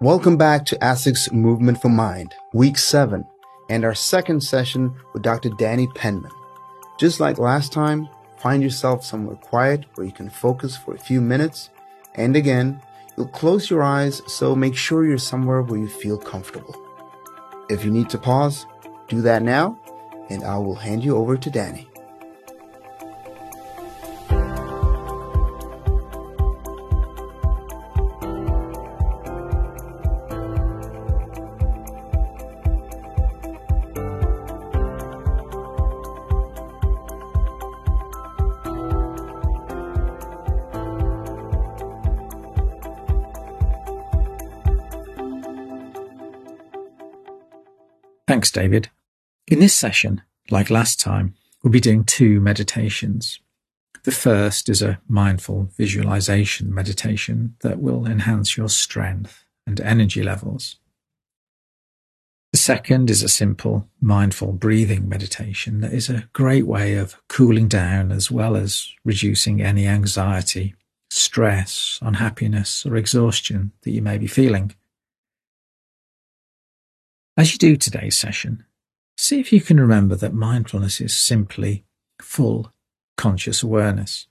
Welcome back to ASICS Movement for Mind, Week 7, and our second session with Dr. Danny Penman. Just like last time, find yourself somewhere quiet where you can focus for a few minutes, and again, you'll close your eyes, so make sure you're somewhere where you feel comfortable. If you need to pause, do that now, and I will hand you over to Danny. Thanks, David. In this session, like last time, we'll be doing two meditations. The first is a mindful visualization meditation that will enhance your strength and energy levels. The second is a simple mindful breathing meditation that is a great way of cooling down as well as reducing any anxiety, stress, unhappiness, or exhaustion that you may be feeling. As you do today's session, see if you can remember that mindfulness is simply full conscious awareness.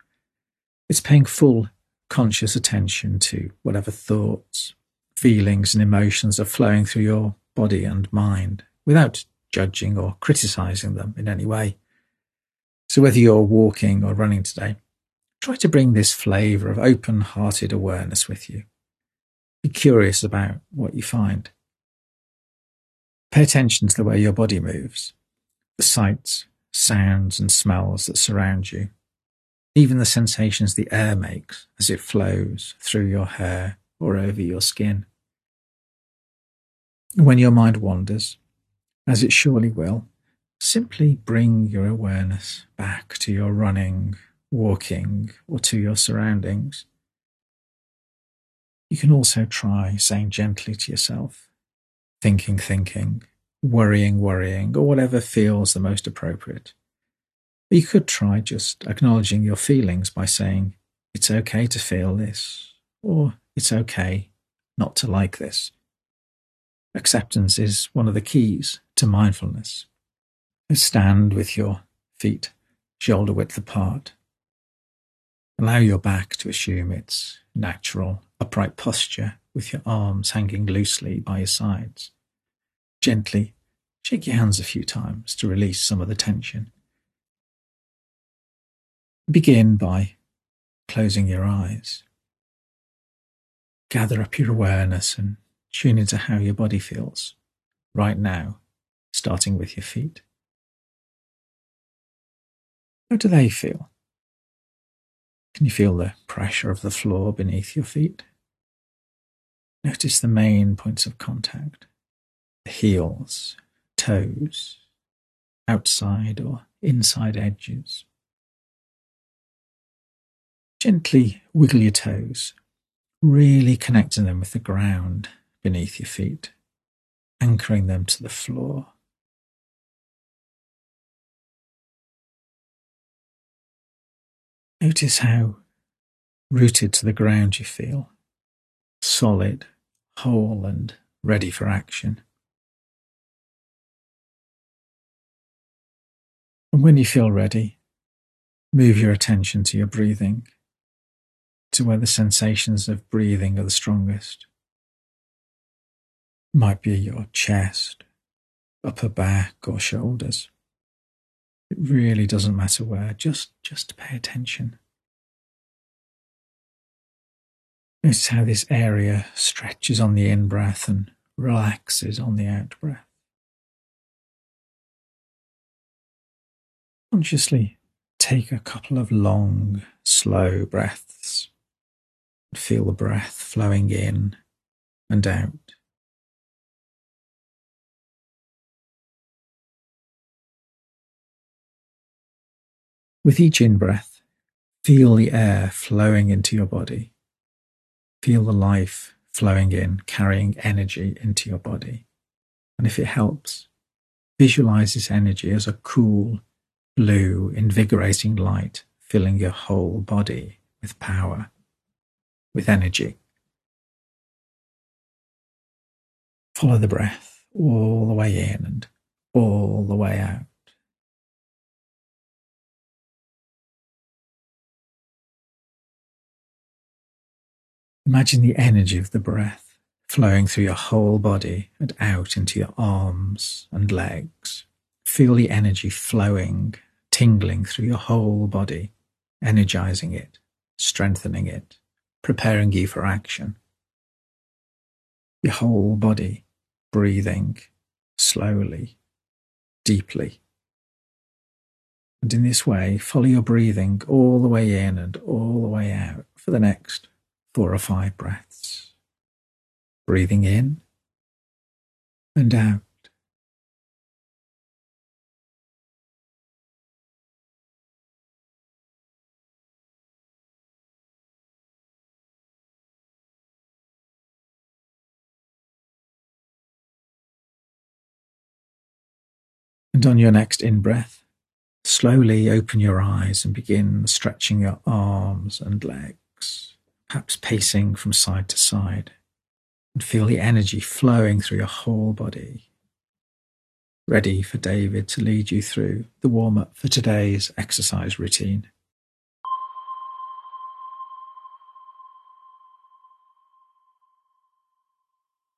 It's paying full conscious attention to whatever thoughts, feelings, and emotions are flowing through your body and mind without judging or criticizing them in any way. So, whether you're walking or running today, try to bring this flavor of open hearted awareness with you. Be curious about what you find. Pay attention to the way your body moves, the sights, sounds, and smells that surround you, even the sensations the air makes as it flows through your hair or over your skin. When your mind wanders, as it surely will, simply bring your awareness back to your running, walking, or to your surroundings. You can also try saying gently to yourself, thinking, thinking, worrying, worrying, or whatever feels the most appropriate. You could try just acknowledging your feelings by saying, it's okay to feel this, or it's okay not to like this. Acceptance is one of the keys to mindfulness. Stand with your feet shoulder width apart. Allow your back to assume its natural upright posture with your arms hanging loosely by your sides. Gently shake your hands a few times to release some of the tension. Begin by closing your eyes. Gather up your awareness and tune into how your body feels right now, starting with your feet. How do they feel? Can you feel the pressure of the floor beneath your feet? Notice the main points of contact. The heels, toes, outside or inside edges. Gently wiggle your toes, really connecting them with the ground beneath your feet, anchoring them to the floor. Notice how rooted to the ground you feel, solid whole and ready for action. And when you feel ready, move your attention to your breathing, to where the sensations of breathing are the strongest. It might be your chest, upper back, or shoulders. It really doesn't matter where, just, just pay attention. Notice how this area stretches on the in breath and relaxes on the out breath. Consciously take a couple of long, slow breaths. Feel the breath flowing in and out. With each in breath, feel the air flowing into your body. Feel the life flowing in, carrying energy into your body. And if it helps, visualize this energy as a cool, blue, invigorating light filling your whole body with power, with energy. Follow the breath all the way in and all the way out. Imagine the energy of the breath flowing through your whole body and out into your arms and legs. Feel the energy flowing, tingling through your whole body, energizing it, strengthening it, preparing you for action. Your whole body breathing slowly, deeply. And in this way, follow your breathing all the way in and all the way out for the next four or five breaths. Breathing in and out. And on your next in breath, slowly open your eyes and begin stretching your arms and legs perhaps pacing from side to side, and feel the energy flowing through your whole body. Ready for David to lead you through the warm up for today's exercise routine.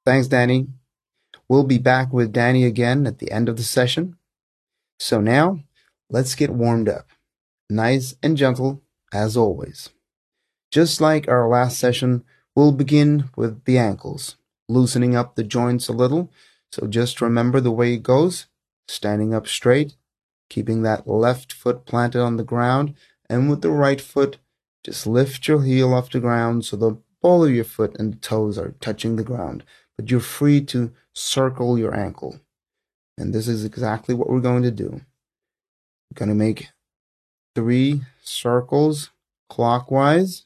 Thanks, Danny. We'll be back with Danny again at the end of the session. So now, let's get warmed up. Nice and gentle, as always. Just like our last session, we'll begin with the ankles, loosening up the joints a little. So just remember the way it goes standing up straight, keeping that left foot planted on the ground, and with the right foot, just lift your heel off the ground so the ball of your foot and the toes are touching the ground. But you're free to circle your ankle. And this is exactly what we're going to do. We're going to make three circles clockwise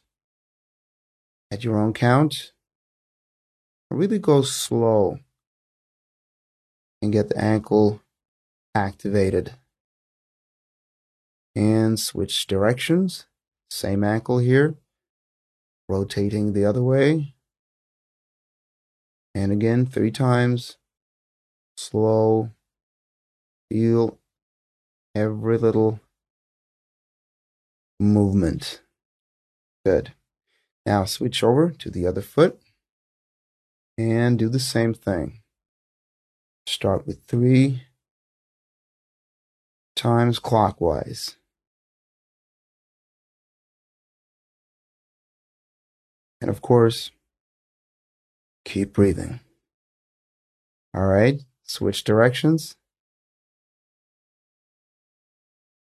at your own count. Really go slow and get the ankle activated. And switch directions. Same ankle here. Rotating the other way. And again, three times. Slow. Feel every little movement. Good. Now switch over to the other foot and do the same thing. Start with three times clockwise. And of course, keep breathing. All right, switch directions.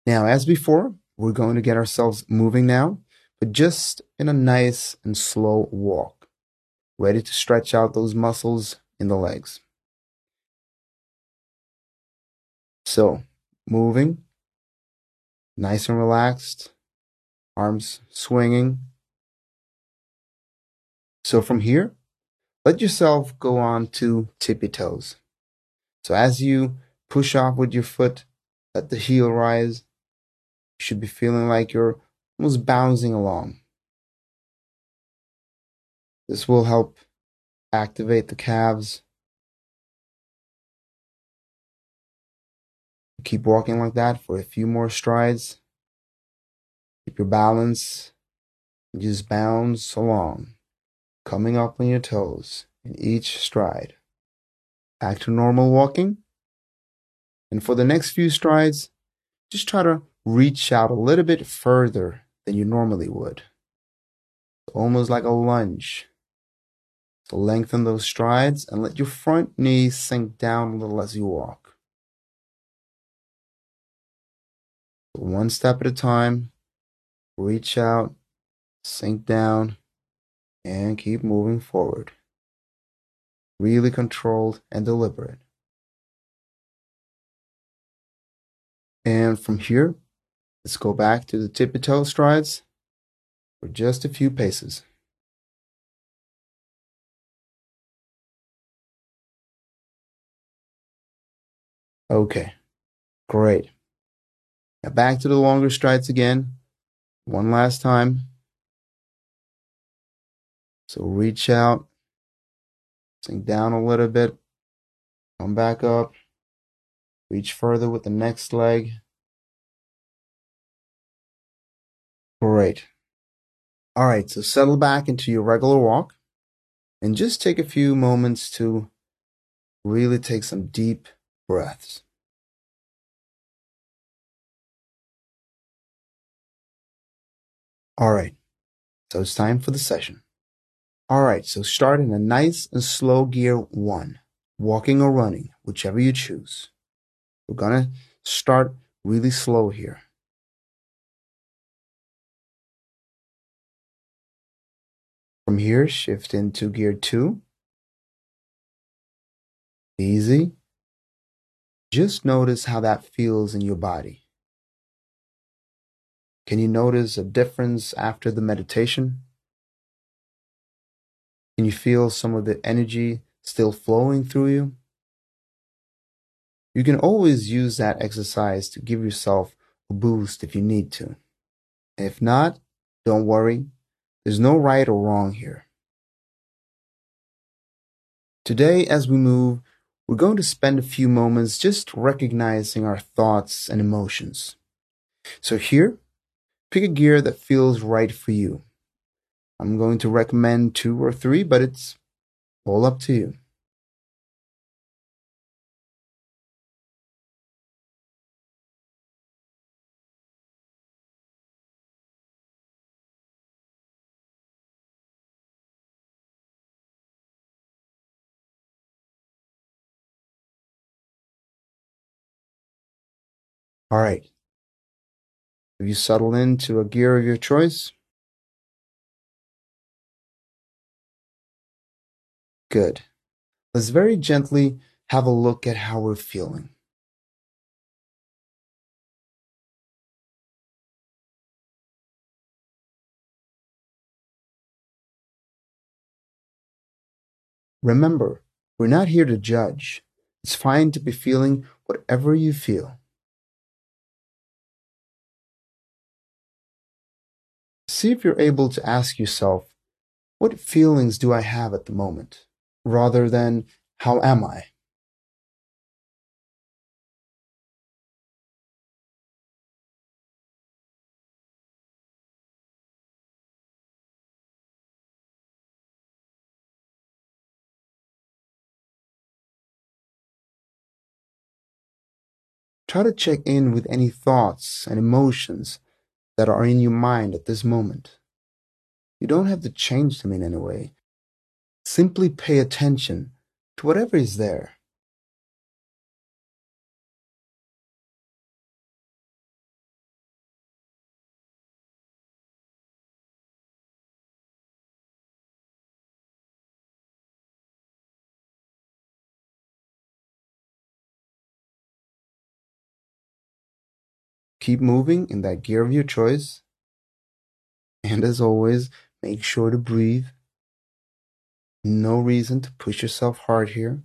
Now, as before, we're going to get ourselves moving now but just in a nice and slow walk, ready to stretch out those muscles in the legs. So, moving, nice and relaxed, arms swinging. So, from here, let yourself go on to tippy toes. So, as you push off with your foot, let the heel rise. You should be feeling like you're was bouncing along. This will help activate the calves. Keep walking like that for a few more strides. Keep your balance. Just bounce along, coming up on your toes in each stride. Back to normal walking. And for the next few strides, just try to reach out a little bit further than you normally would. Almost like a lunge. So lengthen those strides and let your front knees sink down a little as you walk. one step at a time, reach out, sink down, and keep moving forward. Really controlled and deliberate. And from here, Let's go back to the tippy toe strides for just a few paces. Okay, great. Now back to the longer strides again. One last time. So reach out, sink down a little bit Come back up. Reach further with the next leg. Great. All right, so settle back into your regular walk and just take a few moments to really take some deep breaths. All right, so it's time for the session. All right, so start in a nice and slow gear one, walking or running, whichever you choose. We're gonna start really slow here. From here, shift into gear two. Easy. Just notice how that feels in your body. Can you notice a difference after the meditation? Can you feel some of the energy still flowing through you? You can always use that exercise to give yourself a boost if you need to. If not, don't worry. There's no right or wrong here. Today, as we move, we're going to spend a few moments just recognizing our thoughts and emotions. So here, pick a gear that feels right for you. I'm going to recommend two or three, but it's all up to you. All right. Have you settled into a gear of your choice? Good. Let's very gently have a look at how we're feeling. Remember, we're not here to judge. It's fine to be feeling whatever you feel. See if you're able to ask yourself, what feelings do I have at the moment? Rather than, how am I? Try to check in with any thoughts and emotions that are in your mind at this moment. You don't have to change them in any way. Simply pay attention to whatever is there. Keep moving in that gear of your choice. And as always, make sure to breathe. No reason to push yourself hard here.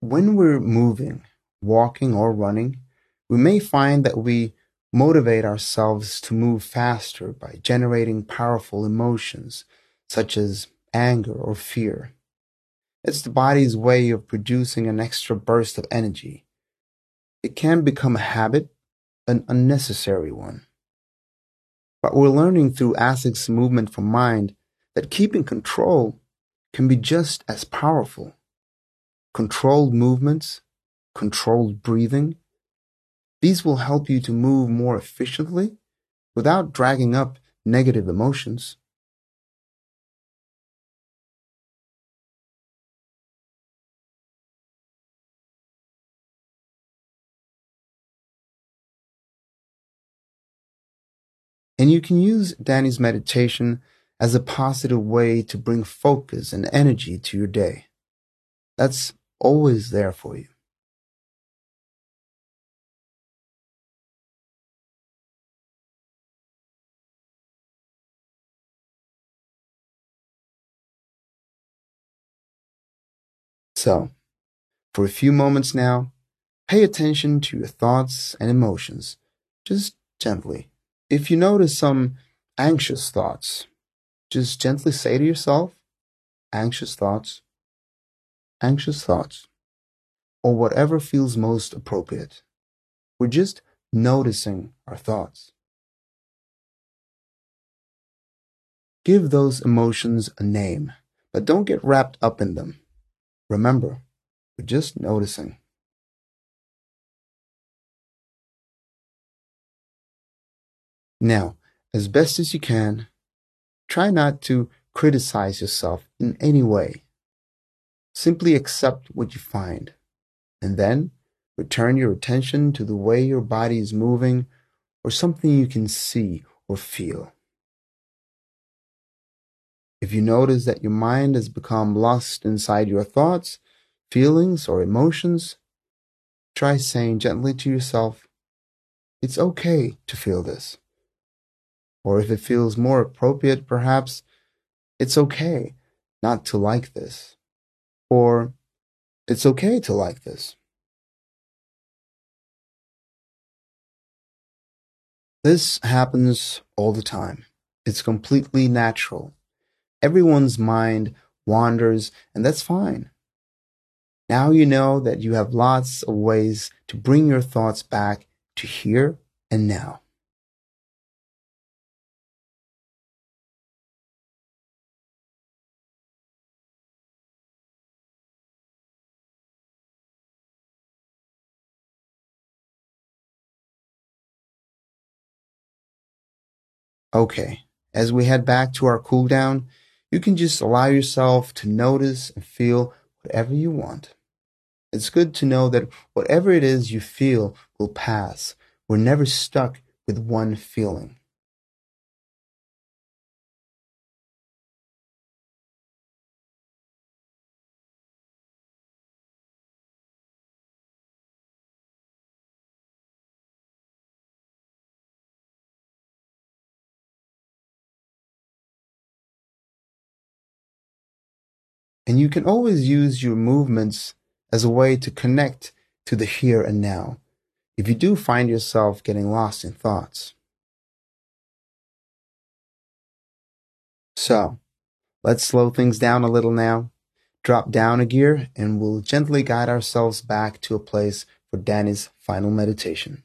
When we're moving, walking, or running, we may find that we motivate ourselves to move faster by generating powerful emotions such as anger or fear. It's the body's way of producing an extra burst of energy. It can become a habit, an unnecessary one. But we're learning through ASICS movement for mind that keeping control can be just as powerful. Controlled movements, controlled breathing, these will help you to move more efficiently without dragging up negative emotions. And you can use Danny's meditation as a positive way to bring focus and energy to your day. That's always there for you. So, for a few moments now, pay attention to your thoughts and emotions, just gently. If you notice some anxious thoughts, just gently say to yourself, anxious thoughts, anxious thoughts, or whatever feels most appropriate. We're just noticing our thoughts. Give those emotions a name, but don't get wrapped up in them. Remember, we're just noticing. Now, as best as you can, try not to criticize yourself in any way. Simply accept what you find, and then return your attention to the way your body is moving or something you can see or feel. If you notice that your mind has become lost inside your thoughts, feelings, or emotions, try saying gently to yourself, It's okay to feel this. Or if it feels more appropriate, perhaps, It's okay not to like this. Or, It's okay to like this. This happens all the time. It's completely natural. Everyone's mind wanders, and that's fine. Now you know that you have lots of ways to bring your thoughts back to here and now. Okay, as we head back to our cool down, you can just allow yourself to notice and feel whatever you want. It's good to know that whatever it is you feel will pass. We're never stuck with one feeling. And you can always use your movements as a way to connect to the here and now if you do find yourself getting lost in thoughts. So, let's slow things down a little now, drop down a gear, and we'll gently guide ourselves back to a place for Danny's final meditation.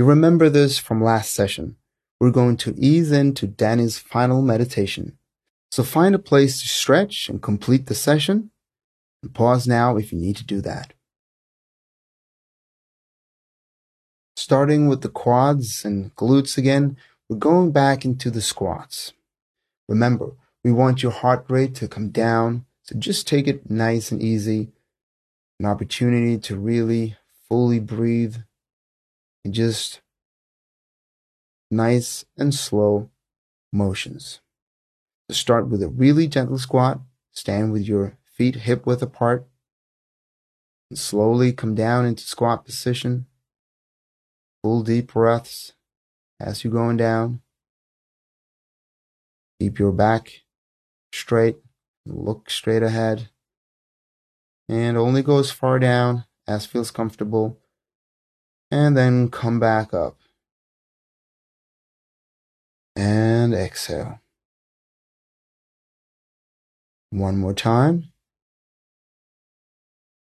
You remember this from last session. We're going to ease into Danny's final meditation. So find a place to stretch and complete the session, and pause now if you need to do that. Starting with the quads and glutes again, we're going back into the squats. Remember, we want your heart rate to come down, so just take it nice and easy. An opportunity to really fully breathe just nice and slow motions. Start with a really gentle squat, stand with your feet hip width apart, and slowly come down into squat position. Full deep breaths as you're going down. Keep your back straight, look straight ahead, and only go as far down as feels comfortable and then come back up. And exhale. One more time.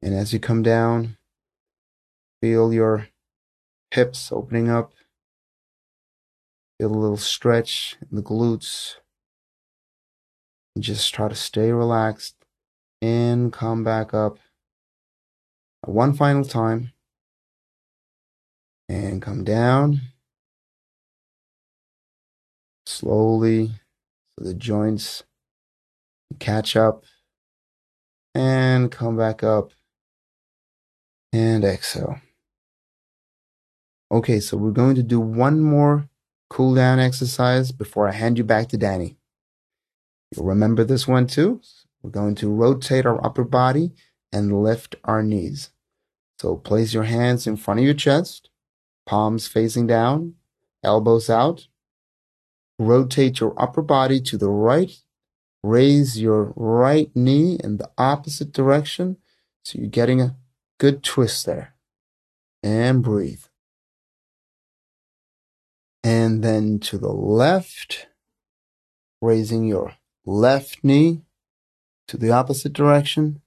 And as you come down, feel your hips opening up. Feel a little stretch in the glutes. And just try to stay relaxed and come back up. One final time and come down slowly so the joints catch up and come back up and exhale. Okay, so we're going to do one more cool down exercise before I hand you back to Danny. You'll remember this one too. We're going to rotate our upper body and lift our knees. So place your hands in front of your chest, palms facing down, elbows out. Rotate your upper body to the right. Raise your right knee in the opposite direction. So you're getting a good twist there. And breathe. And then to the left, raising your left knee to the opposite direction.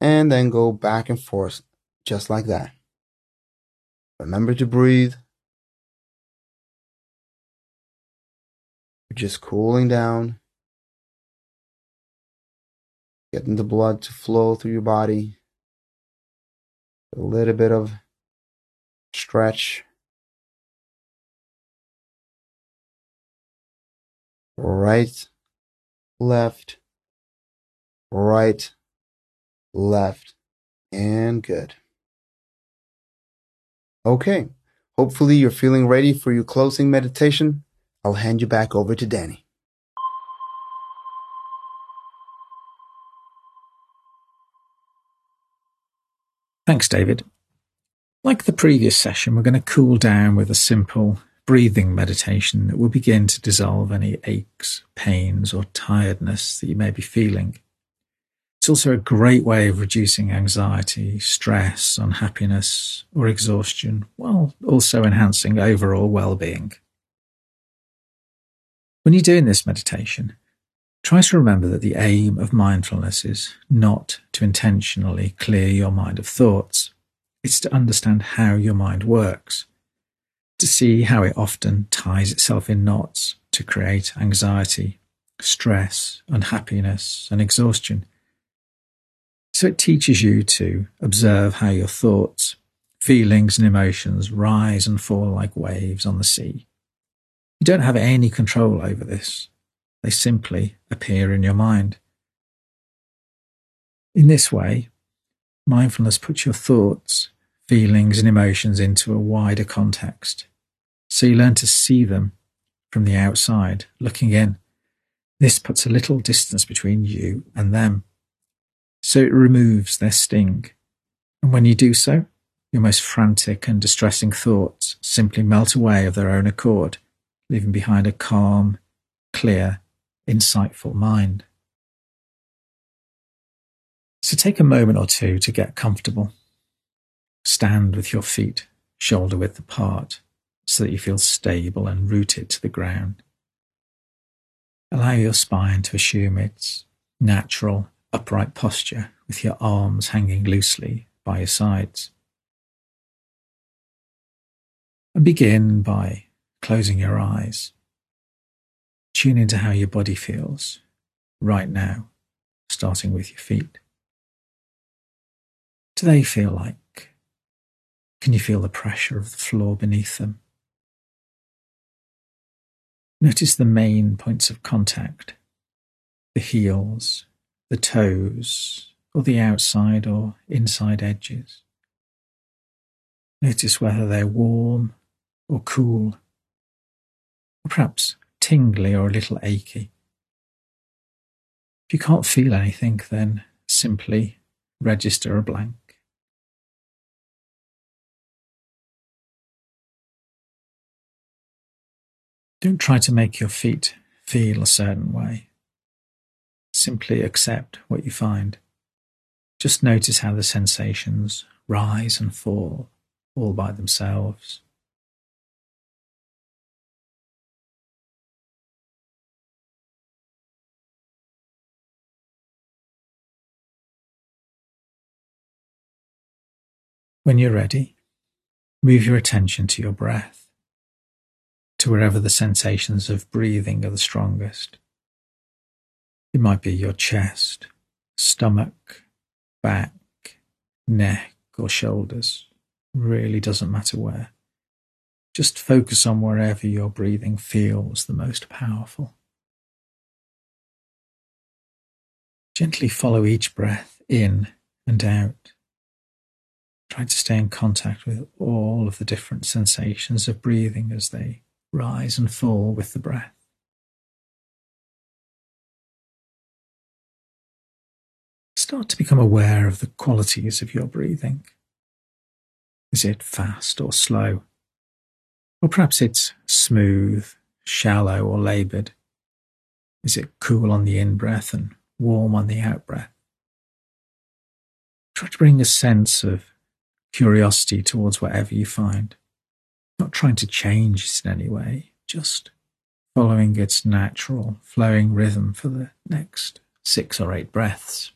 And then go back and forth just like that. Remember to breathe. Just cooling down, getting the blood to flow through your body. A little bit of stretch. Right, left, right, left, and good. Okay, hopefully you're feeling ready for your closing meditation. I'll hand you back over to Danny. Thanks, David. Like the previous session, we're going to cool down with a simple breathing meditation that will begin to dissolve any aches, pains, or tiredness that you may be feeling. It's also a great way of reducing anxiety, stress, unhappiness, or exhaustion, while also enhancing overall well-being. When you're doing this meditation, try to remember that the aim of mindfulness is not to intentionally clear your mind of thoughts. It's to understand how your mind works, to see how it often ties itself in knots to create anxiety, stress, unhappiness, and exhaustion so it teaches you to observe how your thoughts, feelings, and emotions rise and fall like waves on the sea. You don't have any control over this. They simply appear in your mind. In this way, mindfulness puts your thoughts, feelings, and emotions into a wider context. So you learn to see them from the outside, looking in. This puts a little distance between you and them so it removes their sting. And when you do so, your most frantic and distressing thoughts simply melt away of their own accord, leaving behind a calm, clear, insightful mind. So take a moment or two to get comfortable. Stand with your feet shoulder width apart so that you feel stable and rooted to the ground. Allow your spine to assume its natural upright posture with your arms hanging loosely by your sides. And begin by closing your eyes. Tune into how your body feels right now, starting with your feet. Do they feel like? Can you feel the pressure of the floor beneath them? Notice the main points of contact, the heels, the toes, or the outside or inside edges. Notice whether they're warm or cool, or perhaps tingly or a little achy. If you can't feel anything, then simply register a blank. Don't try to make your feet feel a certain way. Simply accept what you find. Just notice how the sensations rise and fall all by themselves. When you're ready, move your attention to your breath, to wherever the sensations of breathing are the strongest. It might be your chest, stomach, back, neck, or shoulders. Really doesn't matter where. Just focus on wherever your breathing feels the most powerful. Gently follow each breath in and out. Try to stay in contact with all of the different sensations of breathing as they rise and fall with the breath. Start to become aware of the qualities of your breathing. Is it fast or slow? Or perhaps it's smooth, shallow, or laboured. Is it cool on the in breath and warm on the out breath? Try to bring a sense of curiosity towards whatever you find. Not trying to change it in any way, just following its natural flowing rhythm for the next six or eight breaths.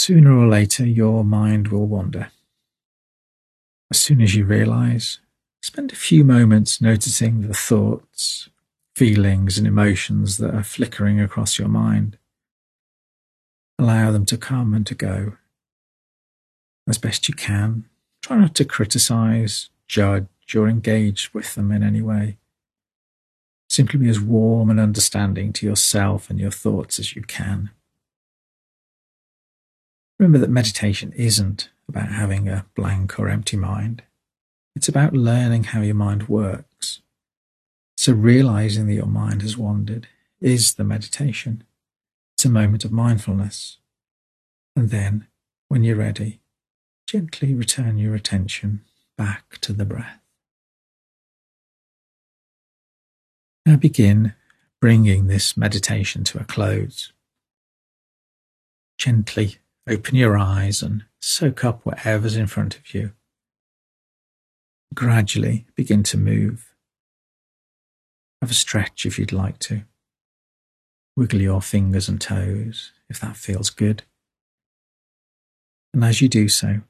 Sooner or later, your mind will wander. As soon as you realize, spend a few moments noticing the thoughts, feelings, and emotions that are flickering across your mind. Allow them to come and to go. As best you can, try not to criticize, judge, or engage with them in any way. Simply be as warm and understanding to yourself and your thoughts as you can. Remember that meditation isn't about having a blank or empty mind. It's about learning how your mind works. So realizing that your mind has wandered is the meditation. It's a moment of mindfulness. And then, when you're ready, gently return your attention back to the breath. Now begin bringing this meditation to a close. Gently Open your eyes and soak up whatever's in front of you. Gradually begin to move. Have a stretch if you'd like to. Wiggle your fingers and toes if that feels good. And as you do so,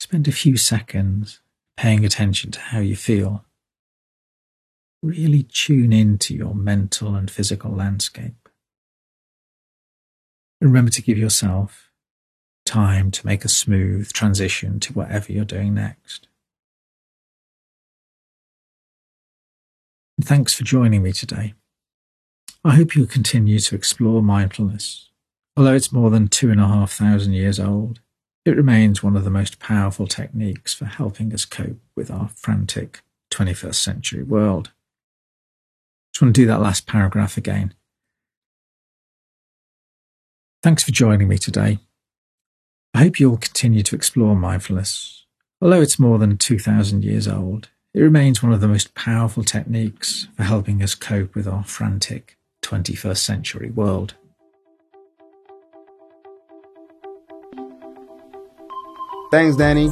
spend a few seconds paying attention to how you feel. Really tune into your mental and physical landscape. And Remember to give yourself time to make a smooth transition to whatever you're doing next. And thanks for joining me today. I hope you'll continue to explore mindfulness. Although it's more than two and a half thousand years old, it remains one of the most powerful techniques for helping us cope with our frantic 21st century world. Just want to do that last paragraph again. Thanks for joining me today. I hope you'll continue to explore mindfulness. Although it's more than 2,000 years old, it remains one of the most powerful techniques for helping us cope with our frantic 21st century world. Thanks, Danny.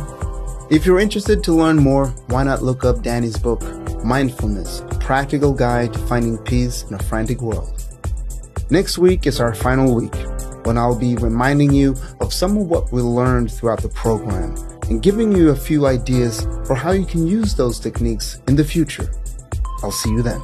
If you're interested to learn more, why not look up Danny's book, Mindfulness A Practical Guide to Finding Peace in a Frantic World. Next week is our final week when I'll be reminding you of some of what we learned throughout the program and giving you a few ideas for how you can use those techniques in the future. I'll see you then.